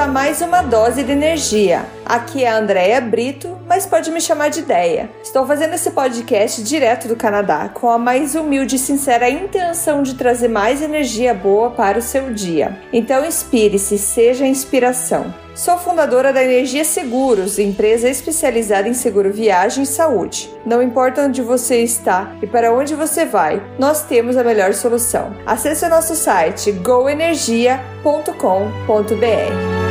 a mais uma dose de energia. Aqui é a Andrea Brito, mas pode me chamar de Ideia. Estou fazendo esse podcast direto do Canadá, com a mais humilde e sincera intenção de trazer mais energia boa para o seu dia. Então inspire-se, seja inspiração. Sou fundadora da Energia Seguros, empresa especializada em seguro viagem e saúde. Não importa onde você está e para onde você vai, nós temos a melhor solução. Acesse o nosso site goenergia.com.br.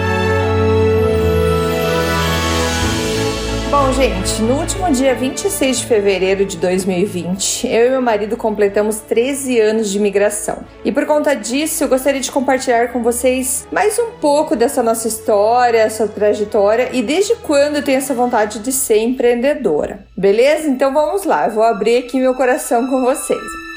Bom, gente, no último dia 26 de fevereiro de 2020, eu e meu marido completamos 13 anos de imigração. E por conta disso, eu gostaria de compartilhar com vocês mais um pouco dessa nossa história, essa trajetória e desde quando eu tenho essa vontade de ser empreendedora. Beleza? Então vamos lá, eu vou abrir aqui meu coração com vocês.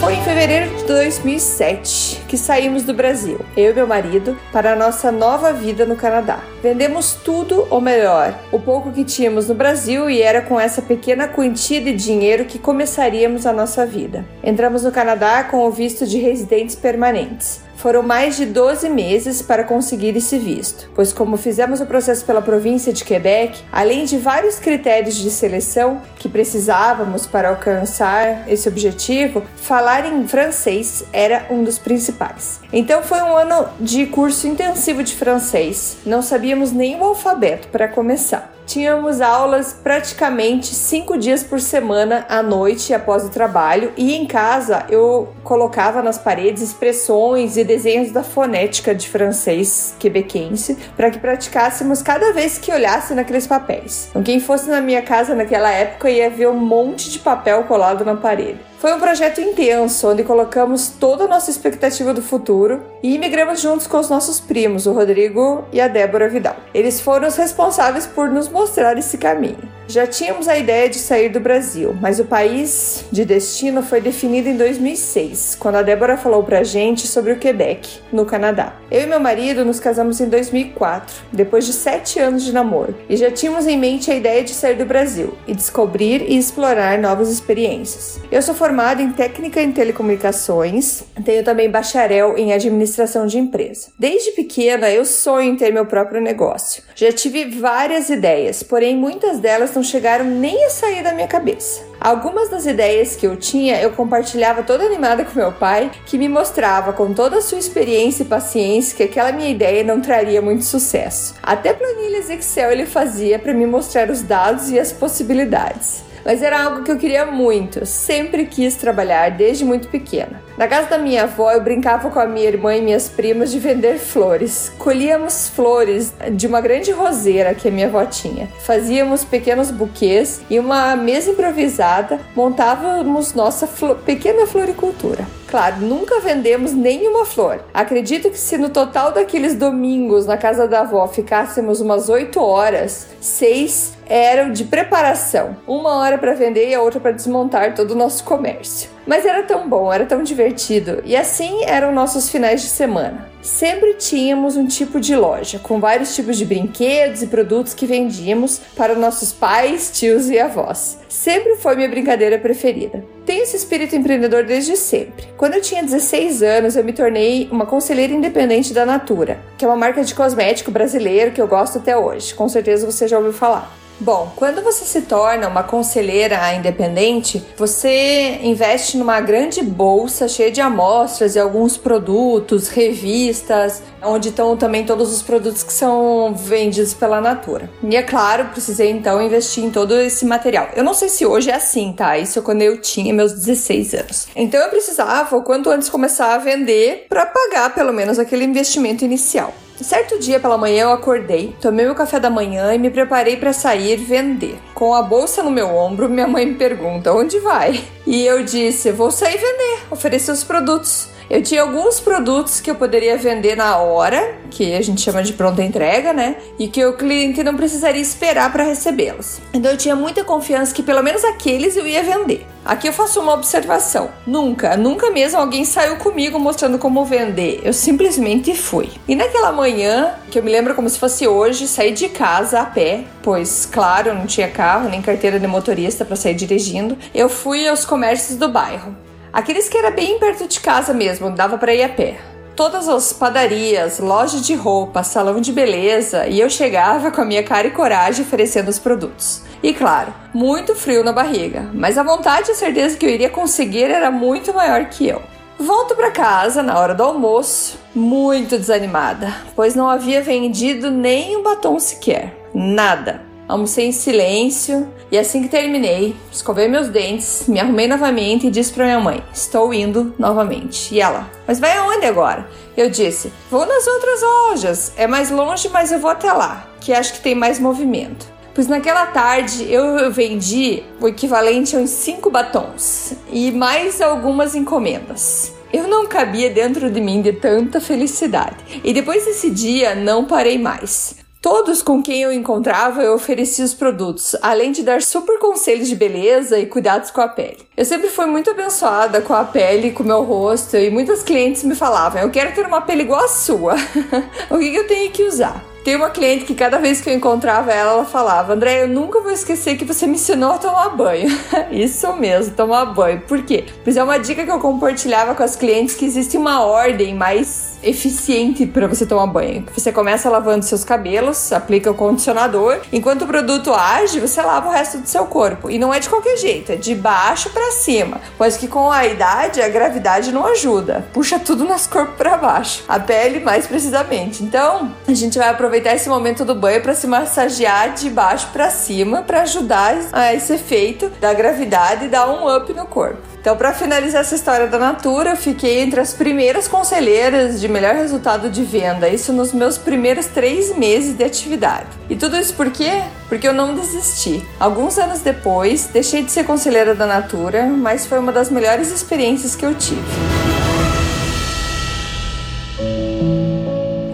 Foi em fevereiro de 2007 que saímos do Brasil, eu e meu marido, para a nossa nova vida no Canadá. Vendemos tudo, ou melhor, o pouco que tínhamos no Brasil e era com essa pequena quantia de dinheiro que começaríamos a nossa vida. Entramos no Canadá com o visto de residentes permanentes. Foram mais de 12 meses para conseguir esse visto, pois, como fizemos o processo pela província de Quebec, além de vários critérios de seleção que precisávamos para alcançar esse objetivo, falar em francês era um dos principais. Então, foi um ano de curso intensivo de francês, não sabíamos nem o alfabeto para começar. Tínhamos aulas praticamente cinco dias por semana à noite após o trabalho e em casa eu colocava nas paredes expressões e desenhos da fonética de francês quebequense para que praticássemos cada vez que olhasse naqueles papéis. Então, quem fosse na minha casa naquela época ia ver um monte de papel colado na parede. Foi um projeto intenso, onde colocamos toda a nossa expectativa do futuro e imigramos juntos com os nossos primos, o Rodrigo e a Débora Vidal. Eles foram os responsáveis por nos mostrar esse caminho. Já tínhamos a ideia de sair do Brasil, mas o país de destino foi definido em 2006, quando a Débora falou pra gente sobre o Quebec, no Canadá. Eu e meu marido nos casamos em 2004, depois de sete anos de namoro, e já tínhamos em mente a ideia de sair do Brasil e descobrir e explorar novas experiências. Eu sou formada em técnica em telecomunicações, tenho também bacharel em administração de empresa. Desde pequena eu sonho em ter meu próprio negócio. Já tive várias ideias, porém muitas delas não não chegaram nem a sair da minha cabeça. Algumas das ideias que eu tinha eu compartilhava toda animada com meu pai, que me mostrava com toda a sua experiência e paciência que aquela minha ideia não traria muito sucesso. Até planilhas Excel ele fazia para me mostrar os dados e as possibilidades mas era algo que eu queria muito. sempre quis trabalhar desde muito pequena. Na casa da minha avó, eu brincava com a minha irmã e minhas primas de vender flores. Colhíamos flores de uma grande roseira que a minha avó tinha. Fazíamos pequenos buquês e uma mesa improvisada montávamos nossa flo pequena floricultura. Claro, nunca vendemos nenhuma flor. Acredito que se no total daqueles domingos na casa da avó ficássemos umas 8 horas, seis eram de preparação. Uma hora para vender e a outra para desmontar todo o nosso comércio. Mas era tão bom, era tão divertido. E assim eram nossos finais de semana. Sempre tínhamos um tipo de loja, com vários tipos de brinquedos e produtos que vendíamos para nossos pais, tios e avós. Sempre foi minha brincadeira preferida. Tenho esse espírito empreendedor desde sempre. Quando eu tinha 16 anos, eu me tornei uma conselheira independente da Natura, que é uma marca de cosmético brasileiro que eu gosto até hoje. Com certeza você já ouviu falar. Bom, quando você se torna uma conselheira independente, você investe numa grande bolsa cheia de amostras e alguns produtos, revistas, onde estão também todos os produtos que são vendidos pela Natura. E é claro, precisei então investir em todo esse material. Eu não sei se hoje é assim, tá? Isso é quando eu tinha meus 16 anos. Então eu precisava, o quanto antes, começar a vender para pagar pelo menos aquele investimento inicial. Certo dia pela manhã eu acordei, tomei meu café da manhã e me preparei para sair vender. Com a bolsa no meu ombro, minha mãe me pergunta: "Onde vai?" E eu disse: "Vou sair vender, oferecer os produtos." Eu tinha alguns produtos que eu poderia vender na hora, que a gente chama de pronta entrega, né? E que o cliente não precisaria esperar para recebê-los. Então eu tinha muita confiança que pelo menos aqueles eu ia vender. Aqui eu faço uma observação. Nunca, nunca mesmo alguém saiu comigo mostrando como vender. Eu simplesmente fui. E naquela manhã, que eu me lembro como se fosse hoje, saí de casa a pé, pois, claro, não tinha carro nem carteira de motorista para sair dirigindo. Eu fui aos comércios do bairro. Aqueles que era bem perto de casa mesmo, dava para ir a pé todas as padarias, lojas de roupa, salão de beleza e eu chegava com a minha cara e coragem oferecendo os produtos. E claro, muito frio na barriga, mas a vontade e a certeza que eu iria conseguir era muito maior que eu. Volto para casa na hora do almoço, muito desanimada, pois não havia vendido nem um batom sequer. Nada. Almocei em silêncio e assim que terminei, escovei meus dentes, me arrumei novamente e disse para minha mãe: Estou indo novamente. E ela: Mas vai aonde agora? Eu disse: Vou nas outras lojas. É mais longe, mas eu vou até lá, que acho que tem mais movimento. Pois naquela tarde eu vendi o equivalente a uns 5 batons e mais algumas encomendas. Eu não cabia dentro de mim de tanta felicidade. E depois desse dia não parei mais. Todos com quem eu encontrava, eu oferecia os produtos, além de dar super conselhos de beleza e cuidados com a pele. Eu sempre fui muito abençoada com a pele, com o meu rosto, e muitos clientes me falavam: Eu quero ter uma pele igual a sua. o que eu tenho que usar? Tem uma cliente que cada vez que eu encontrava ela, ela falava: André, eu nunca vou esquecer que você me ensinou a tomar banho. Isso mesmo, tomar banho. Por quê? Pois é uma dica que eu compartilhava com as clientes que existe uma ordem mais eficiente para você tomar banho. Você começa lavando seus cabelos, aplica o condicionador, enquanto o produto age, você lava o resto do seu corpo. E não é de qualquer jeito, é de baixo para cima, pois que com a idade a gravidade não ajuda, puxa tudo nosso corpo para baixo, a pele mais precisamente. Então, a gente vai aproveitar esse momento do banho para se massagear de baixo para cima para ajudar a esse efeito da gravidade e dar um up no corpo. Então, para finalizar essa história da Natura, eu fiquei entre as primeiras conselheiras de melhor resultado de venda, isso nos meus primeiros três meses de atividade. E tudo isso por quê? Porque eu não desisti. Alguns anos depois, deixei de ser conselheira da Natura, mas foi uma das melhores experiências que eu tive.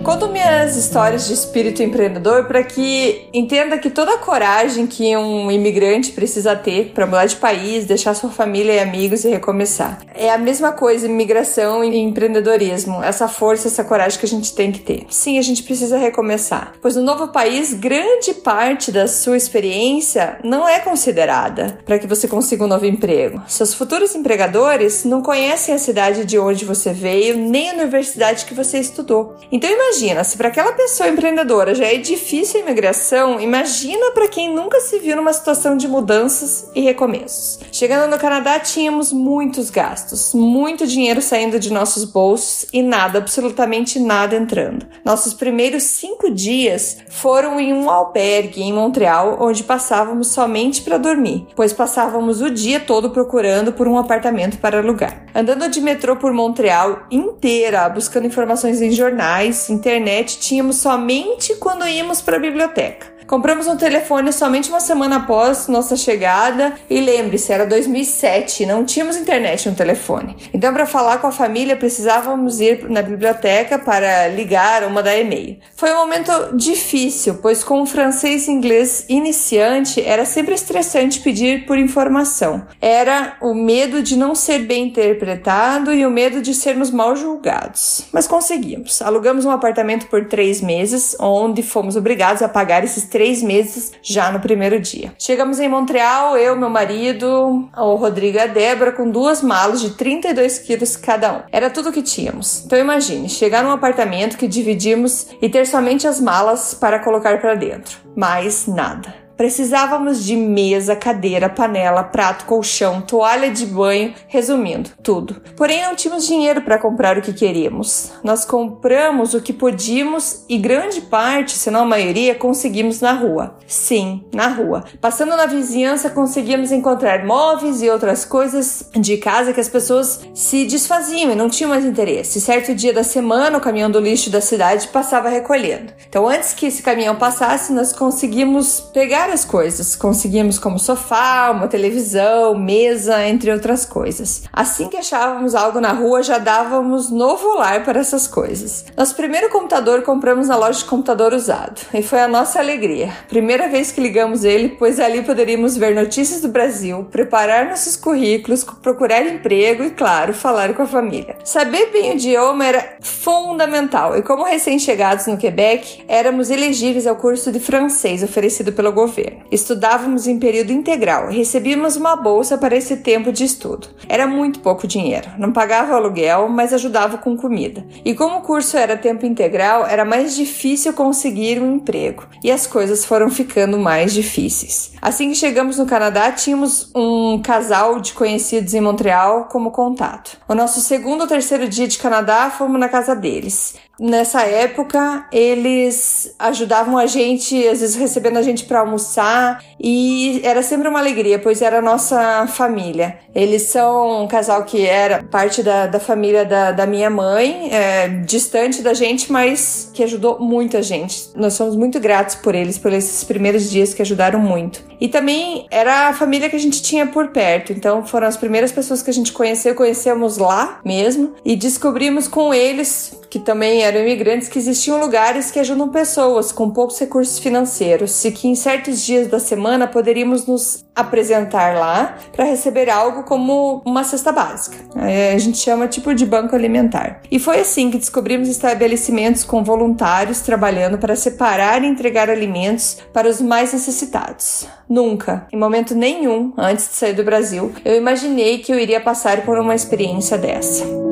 Conto minhas histórias de espírito empreendedor para que entenda que toda a coragem que um imigrante precisa ter para mudar de país, deixar sua família e amigos e recomeçar. É a mesma coisa imigração e empreendedorismo, essa força, essa coragem que a gente tem que ter. Sim, a gente precisa recomeçar, pois no novo país, grande parte da sua experiência não é considerada para que você consiga um novo emprego. Seus futuros empregadores não conhecem a cidade de onde você veio, nem a universidade que você estudou. Então imagine imagina, se para aquela pessoa empreendedora já é difícil a imigração, imagina para quem nunca se viu numa situação de mudanças e recomeços. Chegando no Canadá, tínhamos muitos gastos, muito dinheiro saindo de nossos bolsos e nada, absolutamente nada entrando. Nossos primeiros cinco dias foram em um albergue em Montreal, onde passávamos somente para dormir, pois passávamos o dia todo procurando por um apartamento para alugar. Andando de metrô por Montreal inteira, buscando informações em jornais, em internet tínhamos somente quando íamos para a biblioteca. Compramos um telefone somente uma semana após nossa chegada e lembre-se, era 2007, não tínhamos internet no telefone. Então, para falar com a família, precisávamos ir na biblioteca para ligar ou mandar e-mail. Foi um momento difícil, pois com o francês e inglês iniciante era sempre estressante pedir por informação. Era o medo de não ser bem interpretado e o medo de sermos mal julgados. Mas conseguimos. Alugamos um apartamento por três meses, onde fomos obrigados a pagar esses três meses já no primeiro dia. Chegamos em Montreal, eu, meu marido, o Rodrigo e a Débora, com duas malas de 32 quilos cada um. Era tudo o que tínhamos. Então imagine, chegar num apartamento que dividimos e ter somente as malas para colocar para dentro. Mais nada. Precisávamos de mesa, cadeira, panela, prato, colchão, toalha de banho, resumindo, tudo. Porém, não tínhamos dinheiro para comprar o que queríamos. Nós compramos o que podíamos e grande parte, se não a maioria, conseguimos na rua. Sim, na rua. Passando na vizinhança, conseguíamos encontrar móveis e outras coisas de casa que as pessoas se desfaziam e não tinham mais interesse. Certo dia da semana, o caminhão do lixo da cidade passava recolhendo. Então, antes que esse caminhão passasse, nós conseguimos pegar várias coisas. Conseguimos como sofá, uma televisão, mesa, entre outras coisas. Assim que achávamos algo na rua, já dávamos novo lar para essas coisas. Nosso primeiro computador compramos na loja de computador usado e foi a nossa alegria. Primeira vez que ligamos ele, pois ali poderíamos ver notícias do Brasil, preparar nossos currículos, procurar emprego e, claro, falar com a família. Saber bem o idioma era fundamental e, como recém-chegados no Quebec, éramos elegíveis ao curso de francês oferecido pelo governo governo. Estudávamos em período integral recebíamos uma bolsa para esse tempo de estudo. Era muito pouco dinheiro, não pagava aluguel, mas ajudava com comida. E como o curso era tempo integral, era mais difícil conseguir um emprego e as coisas foram ficando mais difíceis. Assim que chegamos no Canadá, tínhamos um casal de conhecidos em Montreal como contato. O nosso segundo ou terceiro dia de Canadá fomos na casa deles. Nessa época, eles ajudavam a gente, às vezes recebendo a gente para almoçar, e era sempre uma alegria, pois era a nossa família. Eles são um casal que era parte da, da família da, da minha mãe, é, distante da gente, mas que ajudou muita gente. Nós somos muito gratos por eles, por esses primeiros dias que ajudaram muito. E também era a família que a gente tinha por perto, então foram as primeiras pessoas que a gente conheceu, conhecemos lá mesmo, e descobrimos com eles que também eram imigrantes, que existiam lugares que ajudam pessoas com poucos recursos financeiros e que em certos dias da semana poderíamos nos apresentar lá para receber algo como uma cesta básica. A gente chama tipo de banco alimentar. E foi assim que descobrimos estabelecimentos com voluntários trabalhando para separar e entregar alimentos para os mais necessitados. Nunca, em momento nenhum, antes de sair do Brasil, eu imaginei que eu iria passar por uma experiência dessa.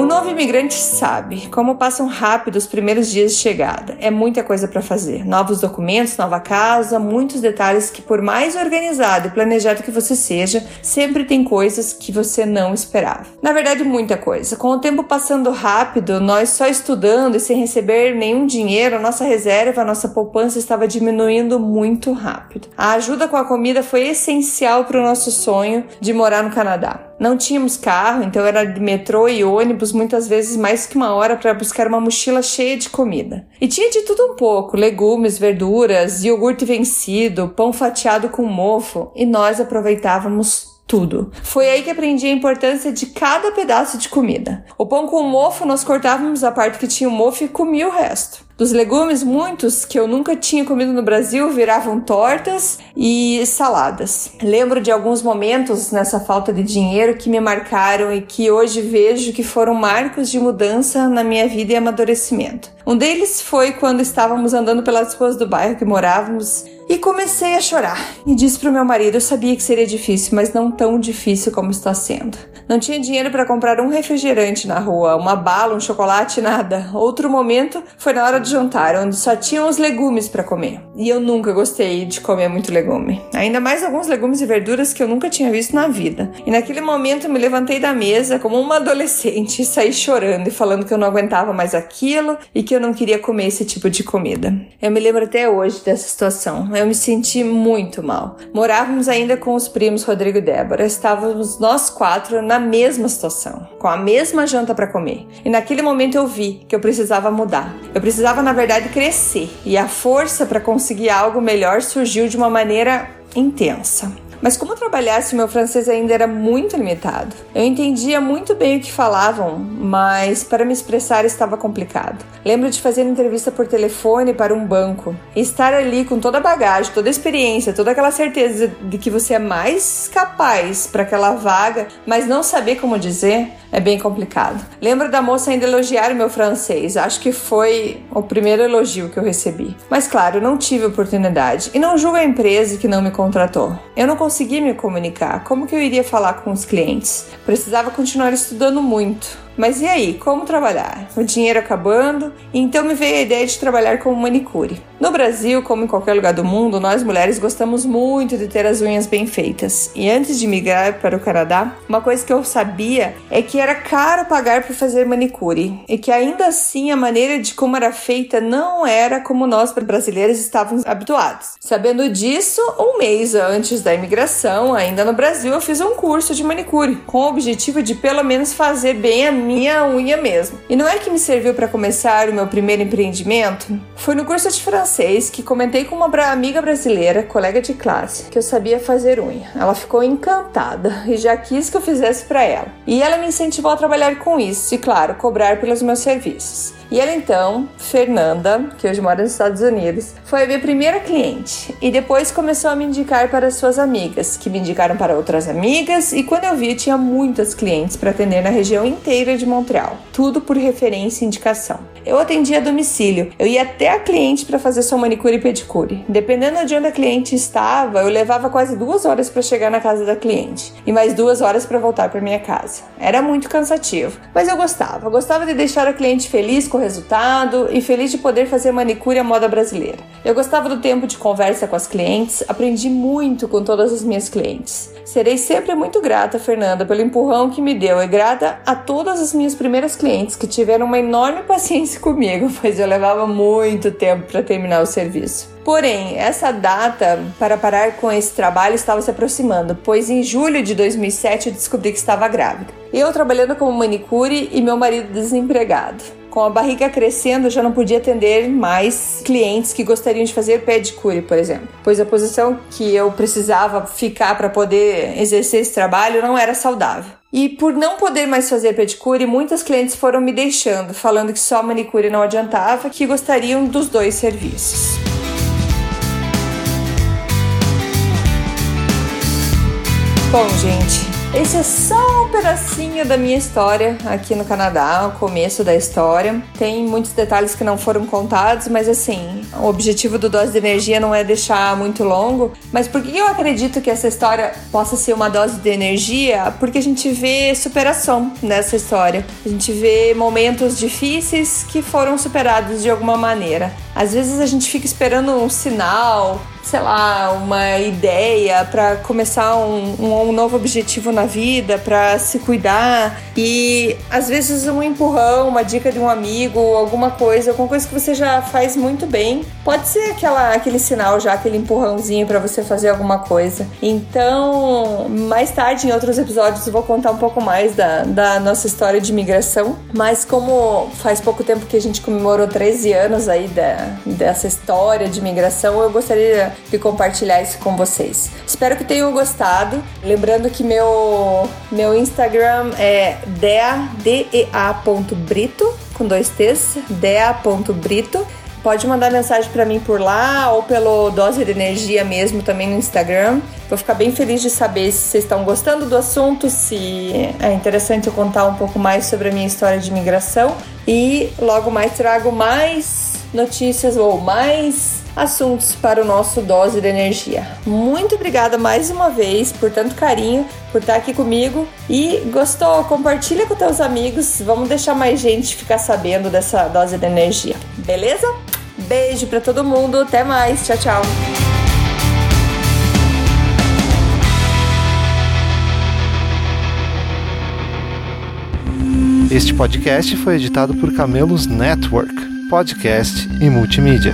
O novo imigrante sabe como passam rápido os primeiros dias de chegada. É muita coisa para fazer. Novos documentos, nova casa, muitos detalhes que, por mais organizado e planejado que você seja, sempre tem coisas que você não esperava. Na verdade, muita coisa. Com o tempo passando rápido, nós só estudando e sem receber nenhum dinheiro, nossa reserva, nossa poupança estava diminuindo muito rápido. A ajuda com a comida foi essencial para o nosso sonho de morar no Canadá. Não tínhamos carro, então era de metrô e ônibus, muitas vezes mais que uma hora para buscar uma mochila cheia de comida. E tinha de tudo um pouco: legumes, verduras, iogurte vencido, pão fatiado com mofo, e nós aproveitávamos tudo. Foi aí que aprendi a importância de cada pedaço de comida. O pão com mofo nós cortávamos a parte que tinha o mofo e comia o resto. Dos legumes, muitos que eu nunca tinha comido no Brasil viravam tortas e saladas. Lembro de alguns momentos nessa falta de dinheiro que me marcaram e que hoje vejo que foram marcos de mudança na minha vida e amadurecimento. Um deles foi quando estávamos andando pelas ruas do bairro que morávamos e comecei a chorar. E disse para o meu marido: Eu sabia que seria difícil, mas não tão difícil como está sendo. Não tinha dinheiro para comprar um refrigerante na rua, uma bala, um chocolate, nada. Outro momento foi na hora de jantar, onde só tinham os legumes para comer. E eu nunca gostei de comer muito legume. Ainda mais alguns legumes e verduras que eu nunca tinha visto na vida. E naquele momento me levantei da mesa como uma adolescente e saí chorando e falando que eu não aguentava mais aquilo e que eu não queria comer esse tipo de comida. Eu me lembro até hoje dessa situação. Eu me senti muito mal. Morávamos ainda com os primos Rodrigo e Débora. Estávamos nós quatro na mesma situação, com a mesma janta para comer. E naquele momento eu vi que eu precisava mudar. Eu precisava na verdade, crescer e a força para conseguir algo melhor surgiu de uma maneira intensa. Mas como trabalhar se meu francês ainda era muito limitado? Eu entendia muito bem o que falavam, mas para me expressar estava complicado. Lembro de fazer entrevista por telefone para um banco e estar ali com toda a bagagem, toda a experiência, toda aquela certeza de que você é mais capaz para aquela vaga, mas não saber como dizer é bem complicado. Lembro da moça ainda elogiar o meu francês, acho que foi o primeiro elogio que eu recebi. Mas claro, não tive oportunidade e não julgo a empresa que não me contratou. Eu não consegui me comunicar, como que eu iria falar com os clientes? Precisava continuar estudando muito. Mas e aí, como trabalhar? O dinheiro acabando, então me veio a ideia de trabalhar como manicure. No Brasil, como em qualquer lugar do mundo, nós mulheres gostamos muito de ter as unhas bem feitas. E antes de migrar para o Canadá, uma coisa que eu sabia é que era caro pagar para fazer manicure e que ainda assim a maneira de como era feita não era como nós brasileiros estávamos habituados. Sabendo disso, um mês antes da imigração, ainda no Brasil, eu fiz um curso de manicure com o objetivo de pelo menos fazer bem a minha unha mesmo. E não é que me serviu para começar o meu primeiro empreendimento? Foi no curso de francês que comentei com uma amiga brasileira, colega de classe, que eu sabia fazer unha. Ela ficou encantada e já quis que eu fizesse para ela. E ela me incentivou a trabalhar com isso e, claro, cobrar pelos meus serviços. E ela então, Fernanda, que hoje mora nos Estados Unidos, foi a minha primeira cliente e depois começou a me indicar para suas amigas, que me indicaram para outras amigas e quando eu vi tinha muitas clientes para atender na região inteira de Montreal, tudo por referência e indicação. eu atendia a domicílio. Eu ia até a cliente para fazer sua manicure e pedicure. Dependendo de onde a cliente estava, eu levava quase duas horas para chegar na casa da cliente e mais duas horas para voltar para minha casa. Era muito cansativo, mas eu gostava. Eu gostava de deixar a cliente feliz com resultado e feliz de poder fazer manicure à moda brasileira. Eu gostava do tempo de conversa com as clientes, aprendi muito com todas as minhas clientes. Serei sempre muito grata, Fernanda, pelo empurrão que me deu e grata a todas as minhas primeiras clientes que tiveram uma enorme paciência comigo, pois eu levava muito tempo para terminar o serviço. Porém, essa data para parar com esse trabalho estava se aproximando, pois em julho de 2007 eu descobri que estava grávida. Eu trabalhando como manicure e meu marido desempregado. Com a barriga crescendo, já não podia atender mais clientes que gostariam de fazer pedicure, por exemplo, pois a posição que eu precisava ficar para poder exercer esse trabalho não era saudável. E por não poder mais fazer pedicure, muitas clientes foram me deixando, falando que só manicure não adiantava, que gostariam dos dois serviços. Bom, gente, esse é só um pedacinho da minha história aqui no Canadá, o começo da história. Tem muitos detalhes que não foram contados, mas assim, o objetivo do Dose de Energia não é deixar muito longo. Mas por que eu acredito que essa história possa ser uma dose de energia? Porque a gente vê superação nessa história. A gente vê momentos difíceis que foram superados de alguma maneira. Às vezes a gente fica esperando um sinal, sei lá, uma ideia para começar um, um, novo objetivo na vida, para se cuidar e às vezes um empurrão, uma dica de um amigo, alguma coisa, alguma coisa que você já faz muito bem, pode ser aquela, aquele sinal já, aquele empurrãozinho para você fazer alguma coisa. Então, mais tarde em outros episódios eu vou contar um pouco mais da, da nossa história de imigração, mas como faz pouco tempo que a gente comemorou 13 anos aí da, dessa história de imigração, eu gostaria de compartilhar isso com vocês. Espero que tenham gostado. Lembrando que meu, meu Instagram é dea.brito, com dois T's, dea.brito. Pode mandar mensagem para mim por lá ou pelo Dose de Energia mesmo também no Instagram. Vou ficar bem feliz de saber se vocês estão gostando do assunto, se é interessante eu contar um pouco mais sobre a minha história de imigração. E logo mais trago mais notícias ou mais assuntos para o nosso dose de energia. Muito obrigada mais uma vez por tanto carinho, por estar aqui comigo e gostou? Compartilha com teus amigos. Vamos deixar mais gente ficar sabendo dessa dose de energia. Beleza? Beijo para todo mundo. Até mais. Tchau, tchau. Este podcast foi editado por Camelos Network, podcast e multimídia.